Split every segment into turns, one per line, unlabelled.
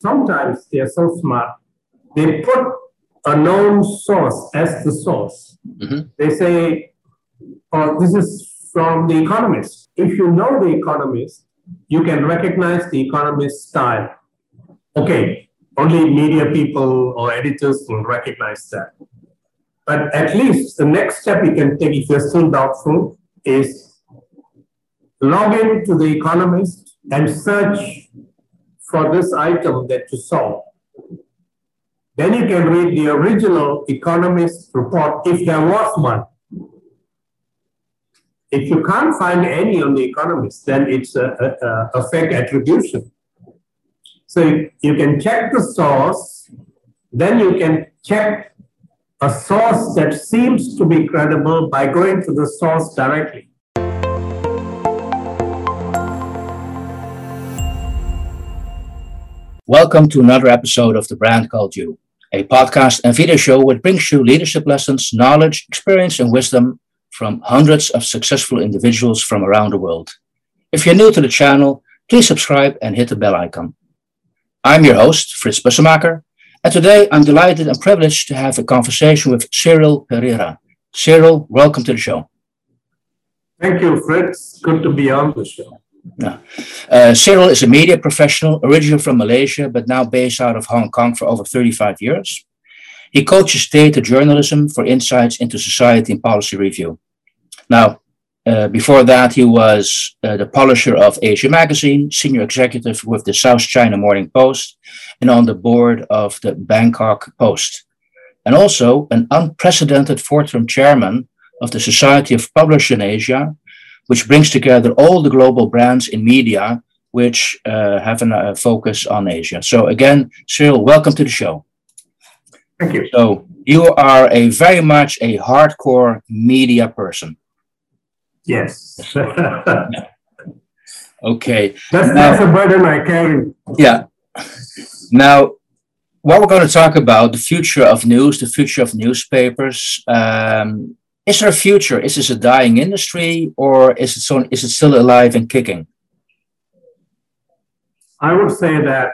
sometimes they are so smart, they put a known source as the source. Mm-hmm. They say, oh, this is from The Economist. If you know The Economist, you can recognize The Economist style. Okay, only media people or editors will recognize that. But at least the next step you can take if you're still doubtful is log in to The Economist and search for this item that you saw. Then you can read the original Economist report if there was one. If you can't find any on the Economist, then it's a, a, a fake attribution. So you can check the source, then you can check a source that seems to be credible by going to the source directly.
Welcome to another episode of The Brand Called You, a podcast and video show which brings you leadership lessons, knowledge, experience, and wisdom from hundreds of successful individuals from around the world. If you're new to the channel, please subscribe and hit the bell icon. I'm your host, Fritz Bussemaker, and today I'm delighted and privileged to have a conversation with Cyril Pereira. Cyril, welcome to the show.
Thank you, Fritz. Good to be on the show.
Yeah. Uh, Cyril is a media professional, originally from Malaysia, but now based out of Hong Kong for over 35 years. He coaches data journalism for insights into society and policy review. Now, uh, before that, he was uh, the publisher of Asia Magazine, senior executive with the South China Morning Post, and on the board of the Bangkok Post, and also an unprecedented four-term chairman of the Society of Publishers in Asia, which brings together all the global brands in media which uh, have a uh, focus on Asia. So again, Cyril, welcome to the show.
Thank you.
So you are a very much a hardcore media person.
Yes.
okay.
That's, now, that's a burden I carry.
Yeah. Now, what we're going to talk about the future of news, the future of newspapers. Um, is there a future? Is this a dying industry, or is it so? Is it still alive and kicking?
I would say that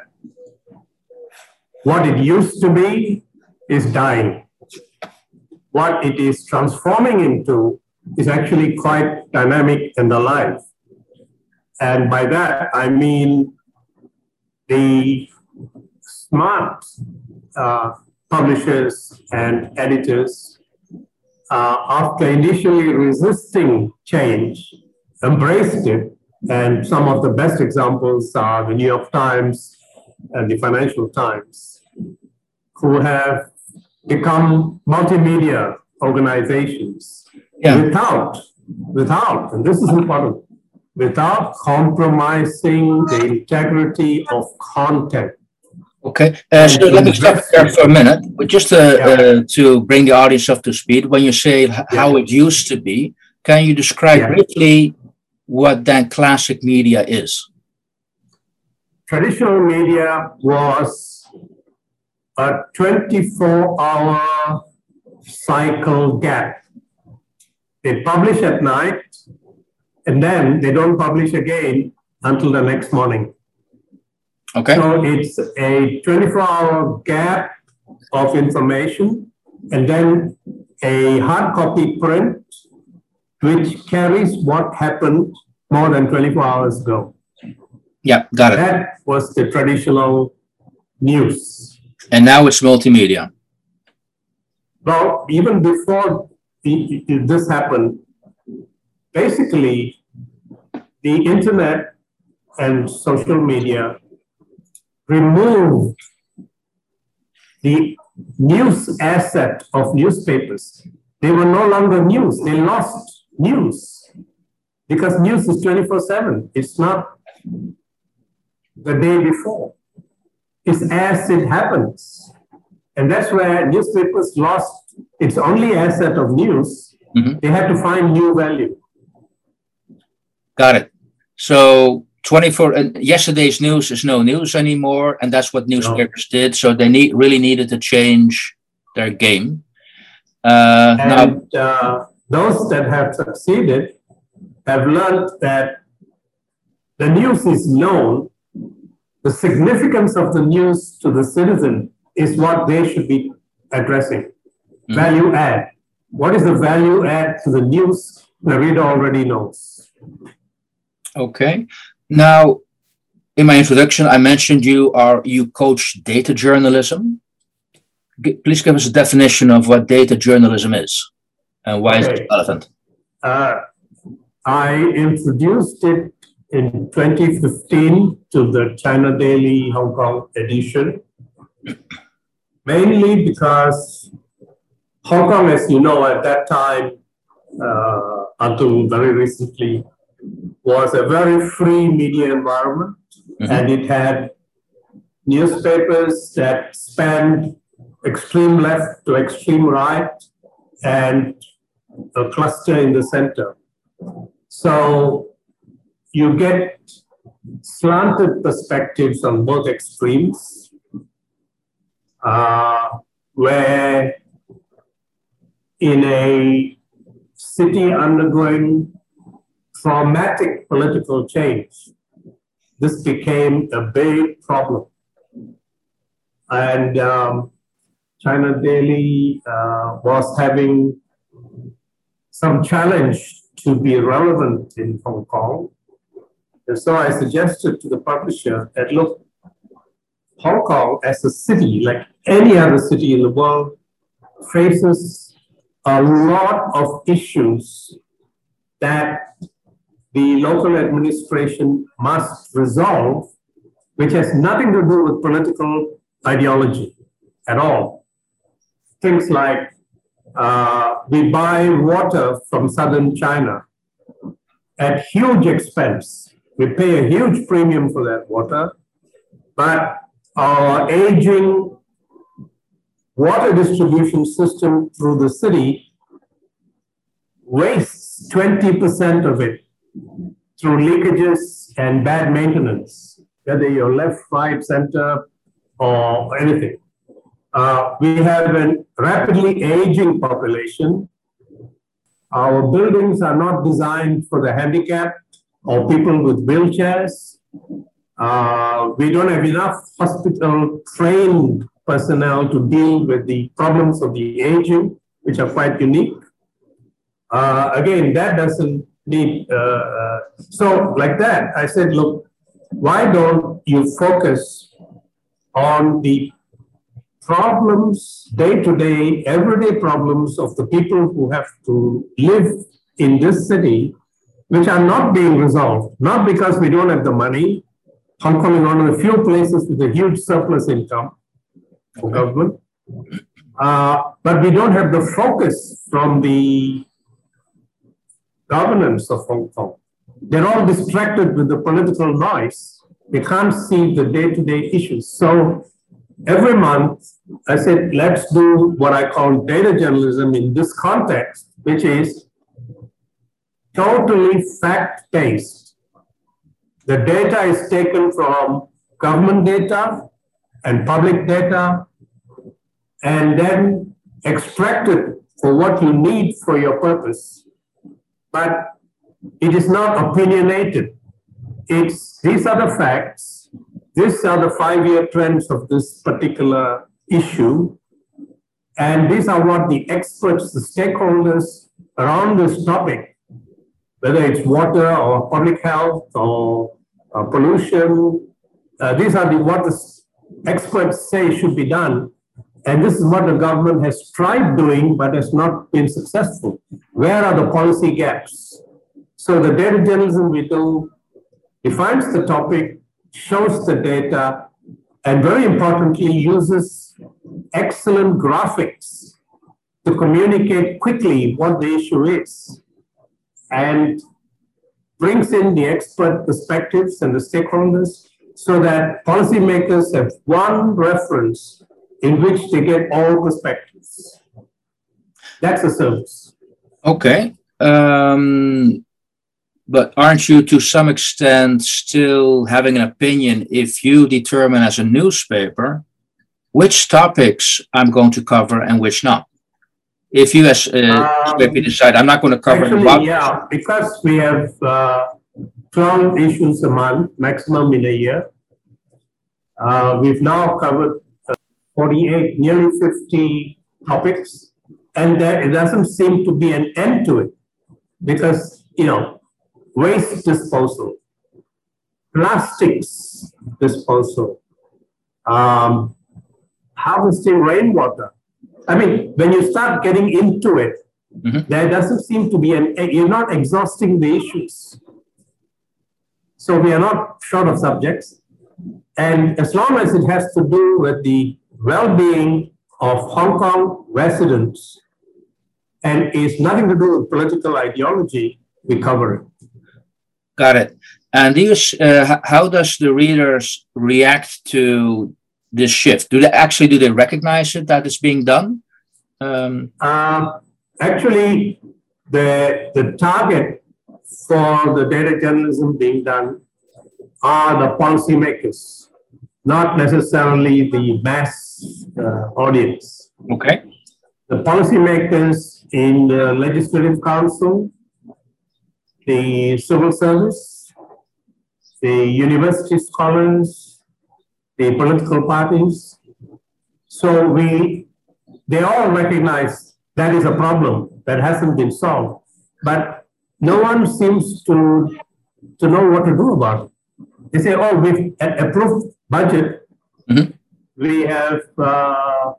what it used to be is dying. What it is transforming into is actually quite dynamic and alive. And by that, I mean the smart uh, publishers and editors uh, after initially resisting change, embraced it. And some of the best examples are the New York Times and the Financial Times, who have become multimedia organizations yeah. without, without, and this is important, without compromising the integrity of content.
Okay, uh, so let me stop there for a minute, but just uh, yeah. uh, to bring the audience up to speed. When you say how it used to be, can you describe yeah. briefly what then classic media is?
Traditional media was a 24 hour cycle gap. They publish at night and then they don't publish again until the next morning.
Okay.
So it's a 24 hour gap of information and then a hard copy print which carries what happened more than 24 hours ago.
Yeah, got it.
That was the traditional news.
And now it's multimedia.
Well, even before the, this happened, basically the internet and social media removed the news asset of newspapers. They were no longer news. They lost news because news is 24 7. It's not the day before, it's as it happens. And that's where newspapers lost its only asset of news. Mm-hmm. They had to find new value.
Got it. So 24 and yesterday's news is no news anymore and that's what newspapers no. did so they need really needed to change their game
uh, and now, uh, those that have succeeded have learned that the news is known the significance of the news to the citizen is what they should be addressing. Mm-hmm. Value add. What is the value add to the news the reader already knows?
Okay. Now, in my introduction, I mentioned you are you coach data journalism. G- please give us a definition of what data journalism is and why okay. is it relevant.
Uh, I introduced it in 2015 to the China Daily Hong Kong edition, mainly because Hong Kong, as you know, at that time, uh, until very recently, was a very free media environment, mm-hmm. and it had newspapers that spanned extreme left to extreme right and a cluster in the center. So you get slanted perspectives on both extremes, uh, where in a city undergoing traumatic political change, this became a big problem. And um, China Daily uh, was having some challenge to be relevant in Hong Kong. And so I suggested to the publisher that look, Hong Kong as a city, like any other city in the world, faces a lot of issues that the local administration must resolve, which has nothing to do with political ideology at all. Things like uh, we buy water from southern China at huge expense we pay a huge premium for that water, but our aging water distribution system through the city wastes 20% of it through leakages and bad maintenance, whether you're left, right, center, or anything. Uh, we have a rapidly aging population. Our buildings are not designed for the handicapped or people with wheelchairs. Uh, we don't have enough hospital trained personnel to deal with the problems of the aging, which are quite unique. Uh, again, that doesn't need, uh, uh so like that, I said, look, why don't you focus on the problems, day to day, everyday problems of the people who have to live in this city which are not being resolved, not because we don't have the money. Hong Kong is one of the few places with a huge surplus income for government. Uh, but we don't have the focus from the governance of Hong Kong. They're all distracted with the political noise. They can't see the day to day issues. So every month, I said, let's do what I call data journalism in this context, which is totally fact-based. The data is taken from government data and public data and then extracted for what you need for your purpose. But it is not opinionated. It's these are the facts. These are the five-year trends of this particular issue. And these are what the experts, the stakeholders around this topic whether it's water or public health or uh, pollution. Uh, these are the, what the experts say should be done. And this is what the government has tried doing, but has not been successful. Where are the policy gaps? So the data journalism we do defines the topic, shows the data, and very importantly, uses excellent graphics to communicate quickly what the issue is and brings in the expert perspectives and the stakeholders so that policymakers have one reference in which they get all perspectives. That's a service.
Okay. Um, but aren't you to some extent still having an opinion if you determine as a newspaper which topics I'm going to cover and which not? if you as uh, um, decide, I'm not going to cover
actually, yeah, because we have uh, 12 issues a month, maximum in a year. Uh, we've now covered 48, nearly 50 topics, and there, it doesn't seem to be an end to it because, you know, waste disposal, plastics disposal, um, harvesting rainwater. I mean, when you start getting into it, mm-hmm. there doesn't seem to be an, you're not exhausting the issues. So we are not short of subjects. And as long as it has to do with the well being of Hong Kong residents and is nothing to do with political ideology, we cover it.
Got it. And you, uh, how does the readers react to this shift? Do they actually do they recognize it that it's being done?
Um, uh, actually, the the target for the data journalism being done are the policymakers, not necessarily the mass uh, audience.
Okay.
The policymakers in the Legislative Council, the civil service, the university scholars, the political parties. So we, they all recognize that is a problem that hasn't been solved, but no one seems to, to know what to do about it. They say, oh, we've approved budget. Mm-hmm. We have uh,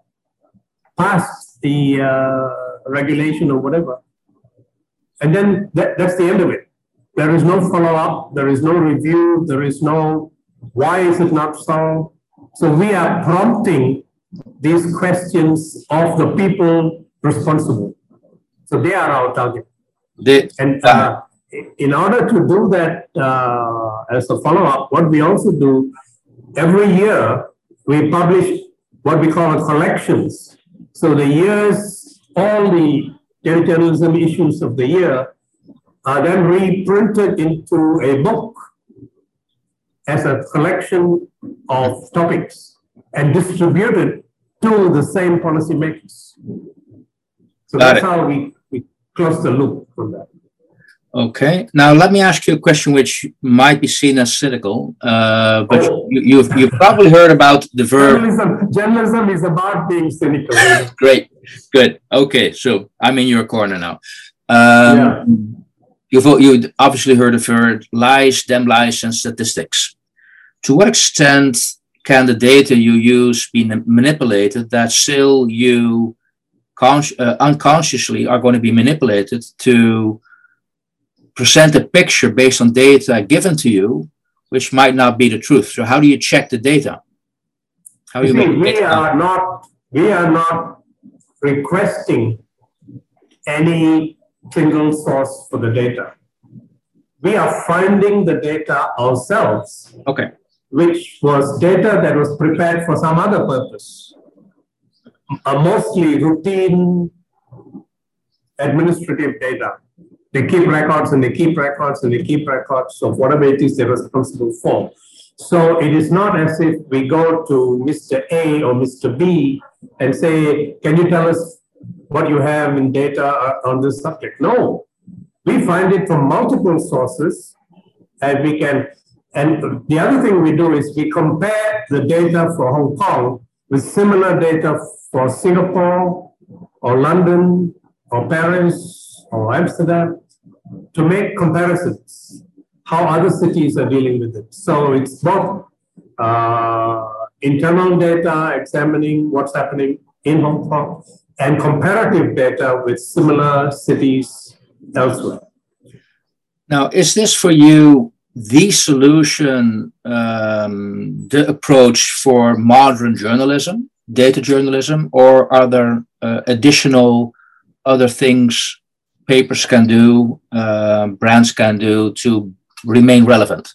passed the uh, regulation or whatever. And then that, that's the end of it. There is no follow up, there is no review, there is no why is it not solved. So we are prompting these questions of the people responsible. So they are our target. They, and uh, in order to do that uh, as a follow up, what we also do every year, we publish what we call collections. So the years, all the journalism issues of the year are then reprinted into a book as a collection of topics and distributed to the same policymakers. So Got that's it. how we, we close the loop from that.
Okay. Now let me ask you a question which might be seen as cynical, uh, but oh. you, you've, you've probably heard about the verb.
Journalism, journalism is about being cynical.
Great. Good. Okay. So I'm in your corner now. Um, yeah. You've you obviously heard of word lies, damn lies, and statistics. To what extent can the data you use be manipulated that still you uh, unconsciously are going to be manipulated to present a picture based on data given to you, which might not be the truth. So how do you check the data?
How do you, you see, we are not we are not requesting any single source for the data. We are finding the data ourselves.
Okay.
Which was data that was prepared for some other purpose. A mostly routine administrative data they keep records and they keep records and they keep records of whatever it is they're responsible for. So it is not as if we go to Mr. A or Mr. B and say, can you tell us what you have in data uh, on this subject? No, we find it from multiple sources and we can, and the other thing we do is we compare the data for Hong Kong with similar data for Singapore or London or Paris or Amsterdam to make comparisons, how other cities are dealing with it. So it's both uh, internal data examining what's happening in Hong Kong and comparative data with similar cities elsewhere.
Now, is this for you the solution, um, the approach for modern journalism, data journalism, or are there uh, additional other things papers can do, uh, brands can do to remain relevant?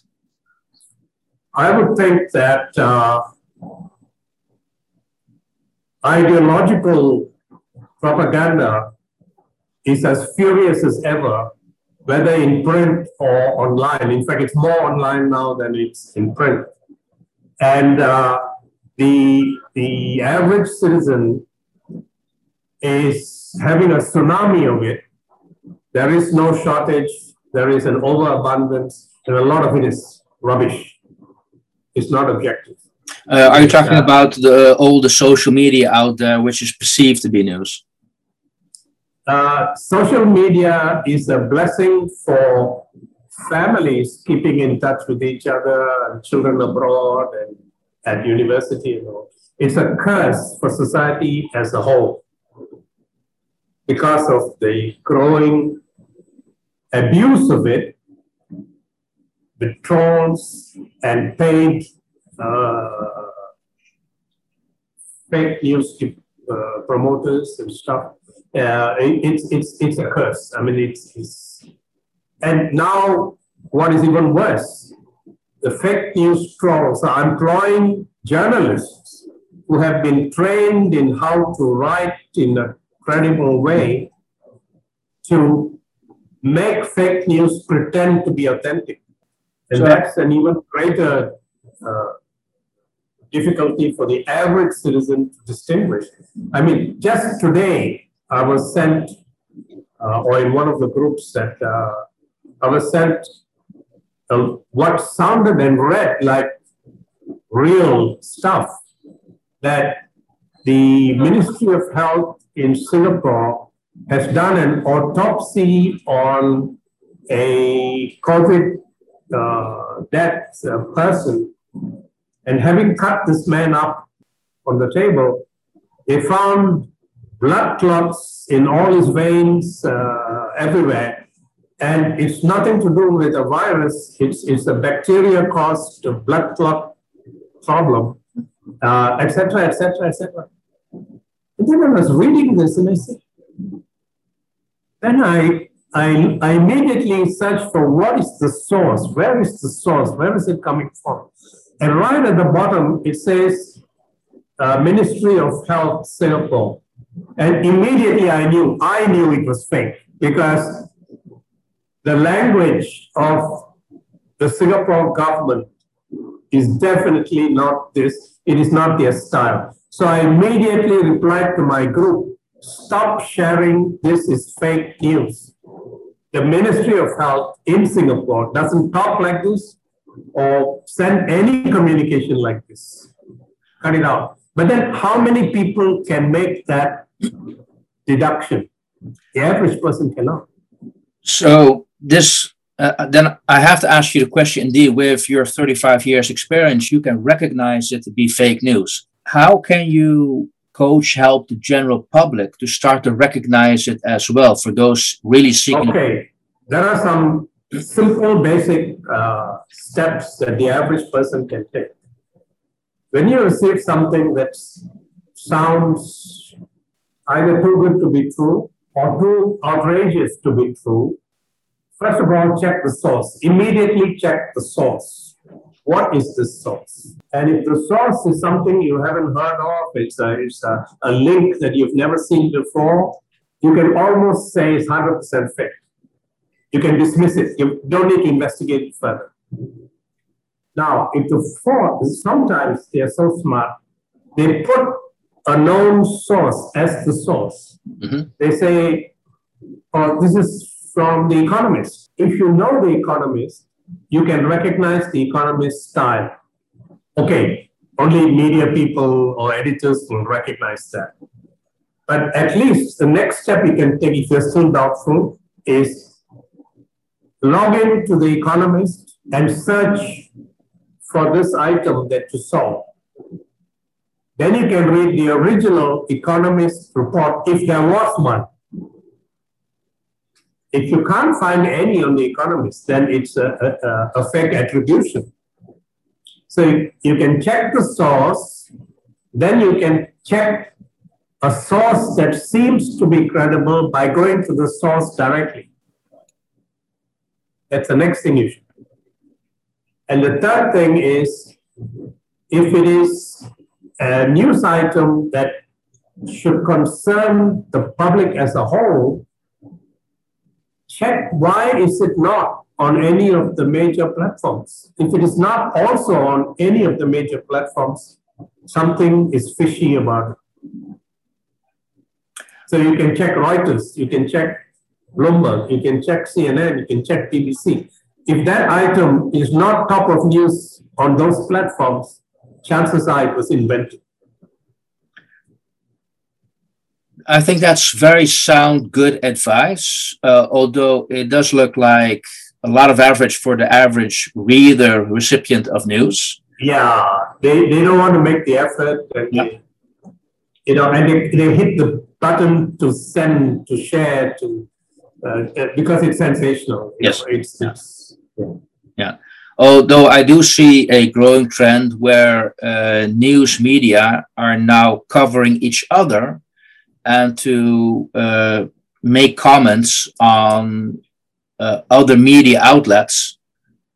I would think that uh, ideological propaganda is as furious as ever, whether in print or online. In fact, it's more online now than it's in print. And uh, the, the average citizen is having a tsunami of it there is no shortage, there is an overabundance, and a lot of it is rubbish. It's not objective.
Uh, are you talking about the all the social media out there, which is perceived to be news?
Uh, social media is a blessing for families keeping in touch with each other and children abroad and at university and all. It's a curse for society as a whole because of the growing abuse of it, the trolls and paid uh, fake news uh, promoters and stuff. Uh, it, it's, it's, it's a curse. I mean, it's, it's, and now what is even worse, the fake news trolls are employing journalists who have been trained in how to write in a credible way to make fake news pretend to be authentic. And so, that's an even greater uh, difficulty for the average citizen to distinguish. I mean, just today, I was sent, uh, or in one of the groups that uh, I was sent uh, what sounded and read like real stuff that the Ministry of Health in Singapore has done an autopsy on a COVID uh, death uh, person and having cut this man up on the table, they found blood clots in all his veins uh, everywhere. And it's nothing to do with a virus, it's, it's a bacteria caused blood clot problem, etc., etc., etc. And then I was reading this and I said, then I, I, I immediately searched for what is the source, where is the source, where is it coming from? And right at the bottom, it says uh, Ministry of Health Singapore. And immediately I knew, I knew it was fake because the language of the Singapore government is definitely not this, it is not their style. So I immediately replied to my group, stop sharing, this is fake news. The Ministry of Health in Singapore doesn't talk like this, or send any communication like this. Cut it out. But then how many people can make that deduction? The average person cannot.
So this uh, then I have to ask you the question indeed with your 35 years experience you can recognize it to be fake news how can you coach help the general public to start to recognize it as well for those really seeking
okay there are some simple basic uh, steps that the average person can take. When you receive something that sounds either too good to be true or too outrageous to be true, first of all, check the source. Immediately check the source. What is the source? And if the source is something you haven't heard of, it's a, it's a, a link that you've never seen before, you can almost say it's 100% fake you can dismiss it. You don't need to investigate it further. Now, if the fourth, sometimes they are so smart, they put a known source as the source. Mm-hmm. They say, oh, this is from The Economist. If you know The Economist, you can recognize The Economist style. Okay, only media people or editors will recognize that. But at least the next step you can take if you're still doubtful is log in to The Economist and search for this item that you saw. Then you can read the original Economist report if there was one. If you can't find any on The Economist, then it's a, a, a fake attribution. So you can check the source, then you can check a source that seems to be credible by going to the source directly. That's the next thing you should do. And the third thing is if it is a news item that should concern the public as a whole, check why is it not on any of the major platforms. If it is not also on any of the major platforms, something is fishy about it. So you can check Reuters, you can check Bloomberg, you can check CNN, you can check BBC. If that item is not top of news on those platforms, chances are it was invented.
I think that's very sound, good advice. Uh, although it does look like a lot of average for the average reader, recipient of news.
Yeah, they, they don't want to make the effort. And yeah. they, you know, and they, they hit the button to send, to share, to uh, because it's sensational.
Yes,
know, it's, it's
yeah. yeah. Although I do see a growing trend where uh, news media are now covering each other and to uh, make comments on uh, other media outlets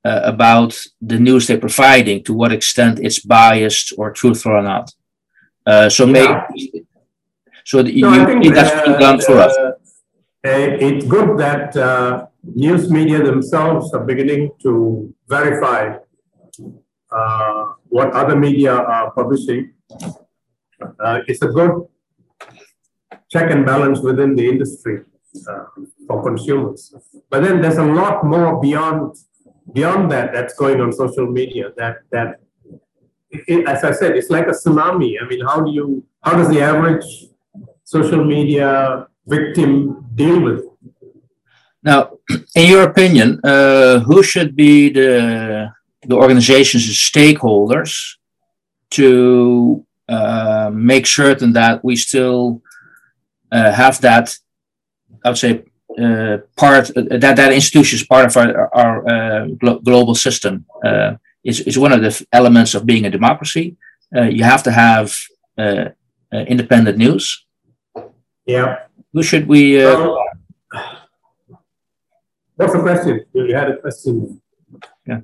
uh, about the news they're providing, to what extent it's biased or truthful or not. Uh, so, yeah. maybe, so no, you think that's being done for us.
Uh, it's good that uh, news media themselves are beginning to verify what other media are publishing. it's a good check and balance within the industry uh, for consumers. But then there's a lot more beyond beyond that that's going on social media. That that it, as I said, it's like a tsunami. I mean, how do you how does the average social media victim deal with it?
Now, in your opinion, uh, who should be the the organizations and stakeholders to uh, make certain that we still Uh, have that, I would say, uh, part uh, that that institution is part of our, our uh, glo global system. Uh, is is one of the elements of being a democracy. you have to have independent news.
Yeah.
Who should we?
Um, what's the question? You had a question.
Yeah.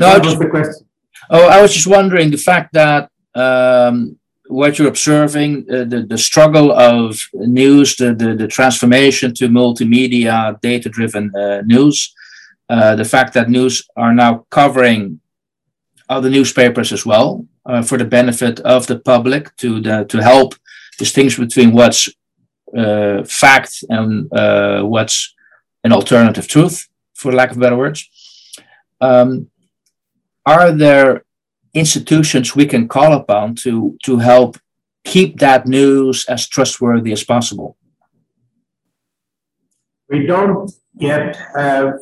No, what was the question? Oh, I was just wondering the fact that um, what you're observing, uh, the, the struggle of news, the, the, the transformation to multimedia, data driven uh, news, uh, the fact that news are now covering other newspapers as well uh, for the benefit of the public to, the, to help distinguish between what's uh, fact and uh, what's an alternative truth, for lack of better words. Um, are there institutions we can call upon to to help keep that news as trustworthy as possible?
We don't yet have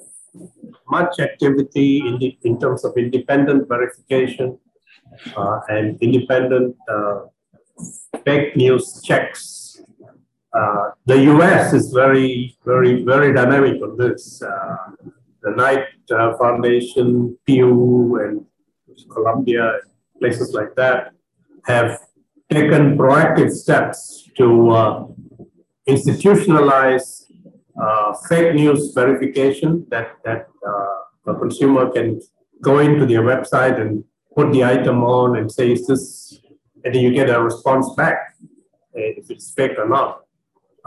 much activity in, the, in terms of independent verification uh, and independent uh, fake news checks. Uh, the US is very, very, very dynamic on this. Uh, the Knight uh, Foundation, Pew, and Columbia, places like that, have taken proactive steps to uh, institutionalize uh, fake news verification that, that uh, a consumer can go into their website and put the item on and say, is this, and then you get a response back uh, if it's fake or not.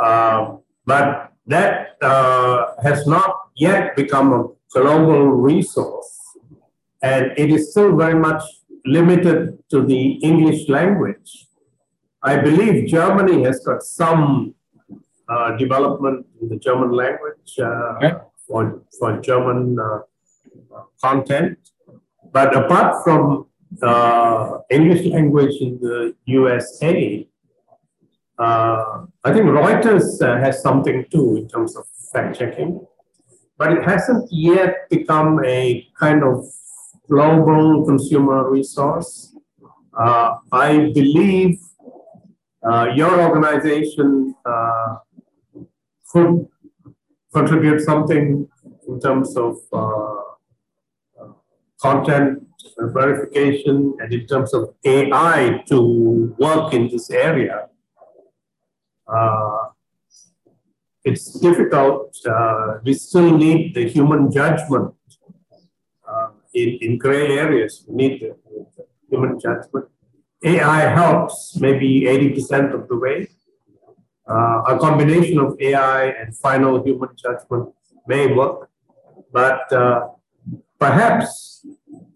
Um, but that uh, has not yet become a global resource and it is still very much limited to the English language. I believe Germany has got some uh, development in the German language uh, okay. for, for German uh, content. But apart from uh, English language in the USA, uh, I think Reuters uh, has something too in terms of fact checking, but it hasn't yet become a kind of global consumer resource. Uh, I believe uh, your organization uh, could contribute something in terms of uh, content verification and in terms of AI to work in this area. Uh, it's difficult. Uh, we still need the human judgment in, in gray areas, we need human judgment. AI helps maybe 80% of the way. Uh, a combination of AI and final human judgment may work, but uh, perhaps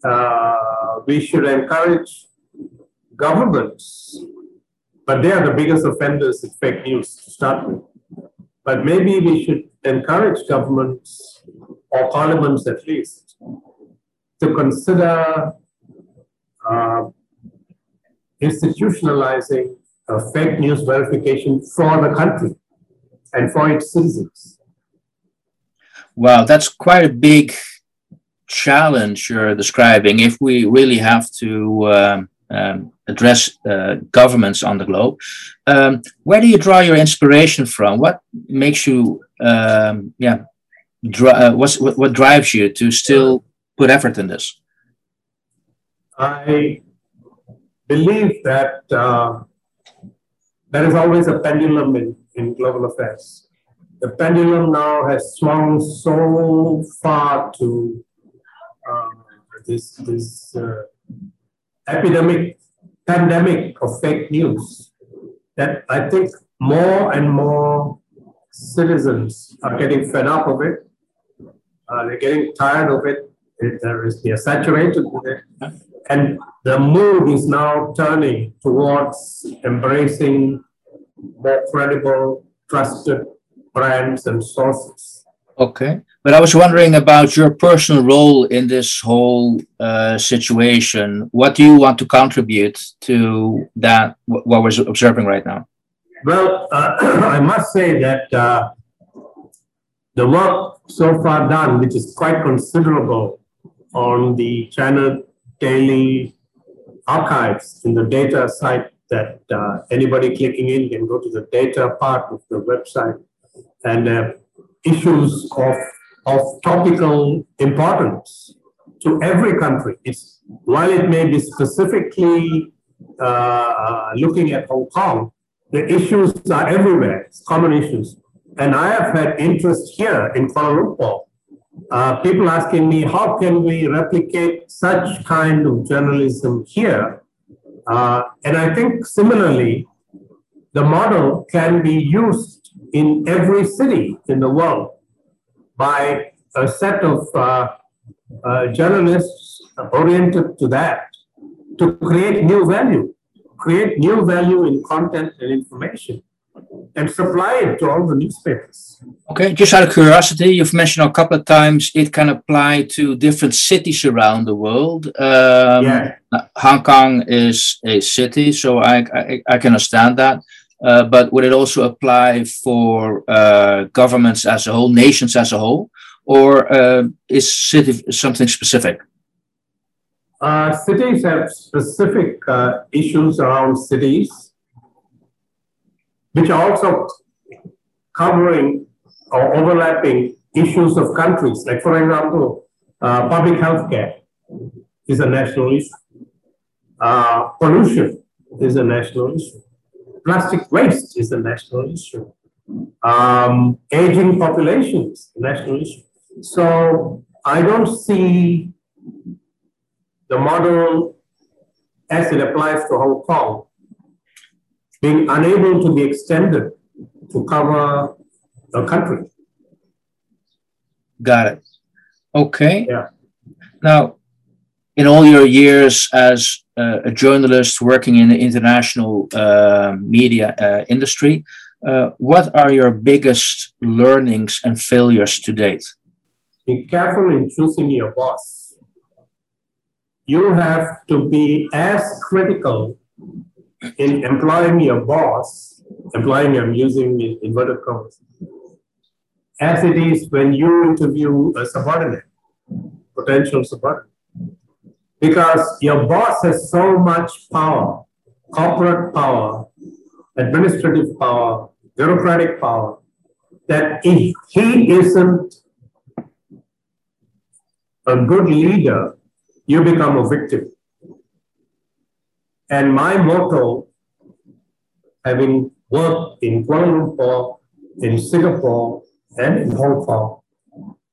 uh, we should encourage governments, but they are the biggest offenders in fake news to start with. But maybe we should encourage governments or parliaments at least to consider uh, institutionalizing fake news verification for the country and for its citizens.
Wow, that's quite a big challenge you're describing. If we really have to um, um, address uh, governments on the globe, um, where do you draw your inspiration from? What makes you, um, yeah, uh, what, what drives you to still put effort in this?
I believe that uh, there is always a pendulum in, in global affairs. The pendulum now has swung so far to uh, this, this uh, epidemic, pandemic of fake news that I think more and more citizens are getting fed up of it. Uh, they're getting tired of it. There is, they're saturated with it. And the mood is now turning towards embracing more credible, trusted brands and sources.
Okay. But I was wondering about your personal role in this whole uh, situation. What do you want to contribute to that, what we're observing right now?
Well, uh, I must say that uh, the work so far done, which is quite considerable on the China Daily archives in the data site that uh, anybody clicking in can go to the data part of the website and uh, issues of, of topical importance to every country. It's, while it may be specifically uh, uh looking at Hong Kong, the issues are everywhere, it's common issues. And I have had interest here in Kuala Lumpur uh, people asking me, how can we replicate such kind of journalism here? Uh, and I think similarly, the model can be used in every city in the world by a set of uh, uh journalists oriented to that to create new value, create new value in content and information and supply it to all the newspapers.
Okay, just out of curiosity, you've mentioned a couple of times it can apply to different cities around the world. Um, yeah. Hong Kong is a city, so I, I, I can understand that. Uh, but would it also apply for uh, governments as a whole, nations as a whole, or uh, is city something specific?
Uh, cities have specific uh, issues around cities which are also covering or overlapping issues of countries. Like, for example, uh, public health care is a national issue. Uh, pollution is a national issue. Plastic waste is a national issue. Um, aging populations, national issue. So I don't see the model as it applies to Hong Kong being unable to be extended to cover the country.
Got it. Okay.
Yeah.
Now, in all your years as uh, a journalist working in the international uh, media uh, industry, uh, what are your biggest learnings and failures to date?
Be careful in choosing your boss. You have to be as critical in employing your boss, employing, I'm using inverted commas, as it is when you interview a subordinate, potential subordinate. Because your boss has so much power, corporate power, administrative power, bureaucratic power, that if he isn't a good leader, you become a victim. And my motto, having worked in Kuala Lumpur, in Singapore, and in Hong Kong,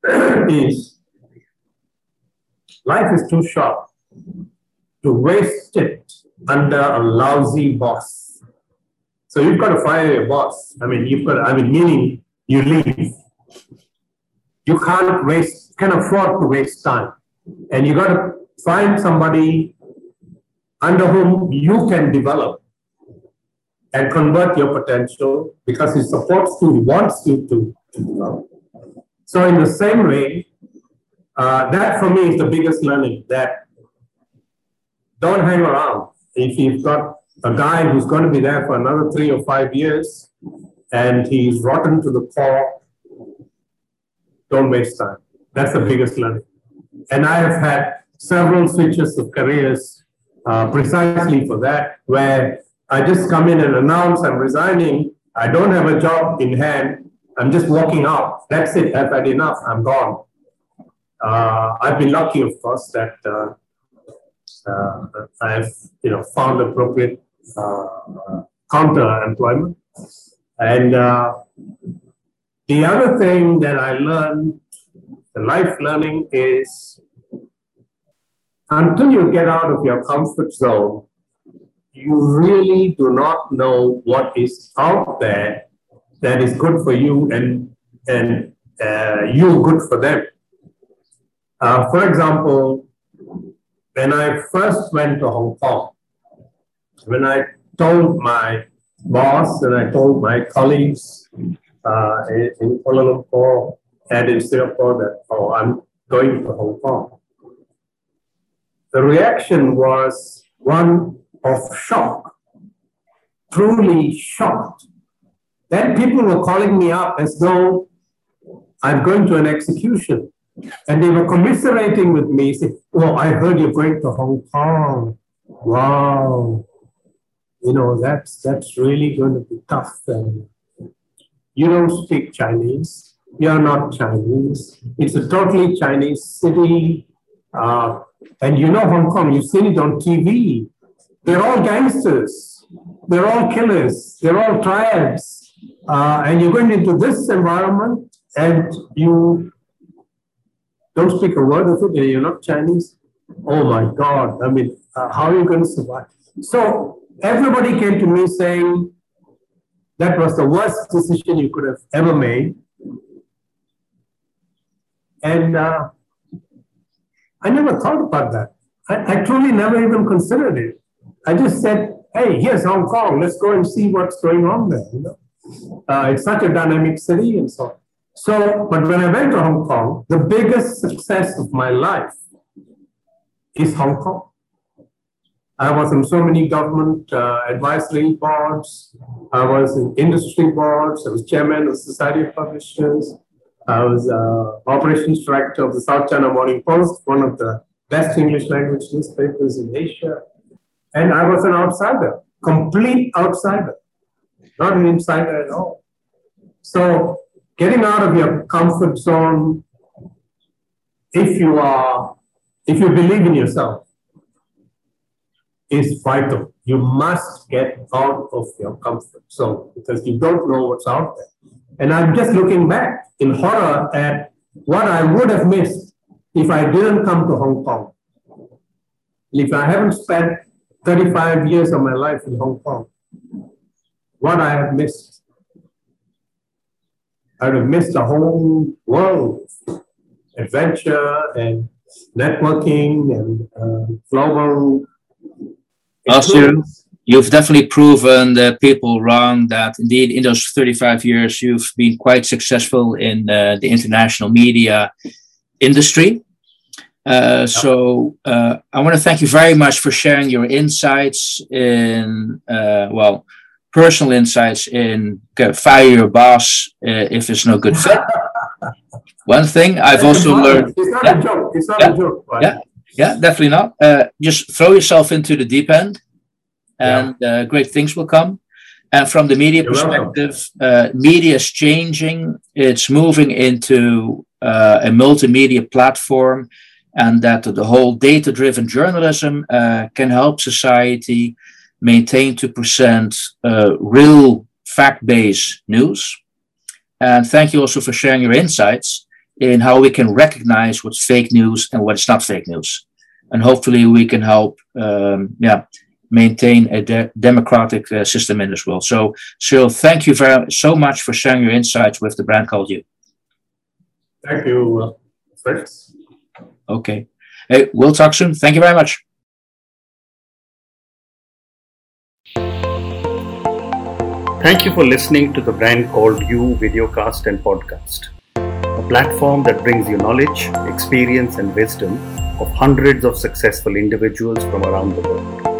is life is too short to waste it under a lousy boss. So you've got to fire your boss. I mean, you've got, I mean, meaning you leave. You can't waste, can't afford to waste time. And you got to find somebody under whom you can develop and convert your potential because he supports you, he wants you to, to develop. So, in the same way, uh, that for me is the biggest learning that don't hang around. If you've got a guy who's going to be there for another three or five years and he's rotten to the core, don't waste time. That's the biggest learning. And I have had several switches of careers uh, precisely for that, where I just come in and announce I'm resigning. I don't have a job in hand. I'm just walking out. That's it. I've had enough. I'm gone. Uh, I've been lucky, of course, that uh, uh I've you know found appropriate counter employment. And the other thing that I learned, the life learning is until you get out of your comfort zone, you really do not know what is out there that is good for you and, and uh, you good for them. Uh, for example, when I first went to Hong Kong, when I told my boss and I told my colleagues uh, in, Kuala Lumpur and in Singapore that, oh, I'm going to Hong Kong. The reaction was one of shock, truly shocked. Then people were calling me up as though I'm going to an execution. And they were commiserating with me, saying, Oh, I heard you're going to Hong Kong. Wow you know, that's, that's really going to be tough. And you don't speak Chinese. You're not Chinese. It's a totally Chinese city. Uh, and you know Hong Kong, you've seen it on TV. They're all gangsters. They're all killers. They're all triads. Uh, and you're going into this environment and you don't speak a word of it and you're not Chinese. Oh my God. I mean, uh, how are you going to survive? So everybody came to me saying that was the worst decision you could have ever made. And uh, I never thought about that. I, I truly never even considered it. I just said, hey, here's Hong Kong. Let's go and see what's going on there. You know? Uh, it's such a dynamic city and so on. So, but when I went to Hong Kong, the biggest success of my life is Hong Kong. I was in so many government uh, advisory boards. I was in industry boards. I was chairman of Society of Publishers. I was uh, operations director of the South China Morning Post, one of the best English language newspapers in Asia. And I was an outsider, complete outsider, not an insider at all. So getting out of your comfort zone, if you are, if you believe in yourself, is vital. You must get out of your comfort zone because you don't know what's out there. And I'm just looking back in horror at what I would have missed if I didn't come to Hong Kong. If I haven't spent 35 years of my life in Hong Kong, what I have missed. I would have missed the whole world, adventure and networking and uh, global
also, you've definitely proven the people wrong that indeed in those 35 years you've been quite successful in uh, the international media industry. Uh, so uh, I want to thank you very much for sharing your insights in, uh, well, personal insights in fire your boss uh, if it's no good fit. One thing I've also learned.
It's not yeah, a joke. It's not
yeah,
a joke.
Yeah, yeah, definitely not. Uh, just throw yourself into the deep end, and yeah. uh, great things will come. And from the media You're perspective, uh, media is changing. It's moving into uh, a multimedia platform, and that the whole data-driven journalism uh, can help society maintain to present uh, real fact-based news. And thank you also for sharing your insights in how we can recognize what's fake news and what's not fake news. And hopefully we can help, um, yeah, maintain a de- democratic uh, system in this world. So, Cyril, thank you very so much for sharing your insights with the brand called you.
Thank you, uh, Fritz.
Okay. Hey, we'll talk soon. Thank you very much.
Thank you for listening to the brand called You videocast and podcast a platform that brings you knowledge, experience, and wisdom of hundreds of successful individuals from around the world.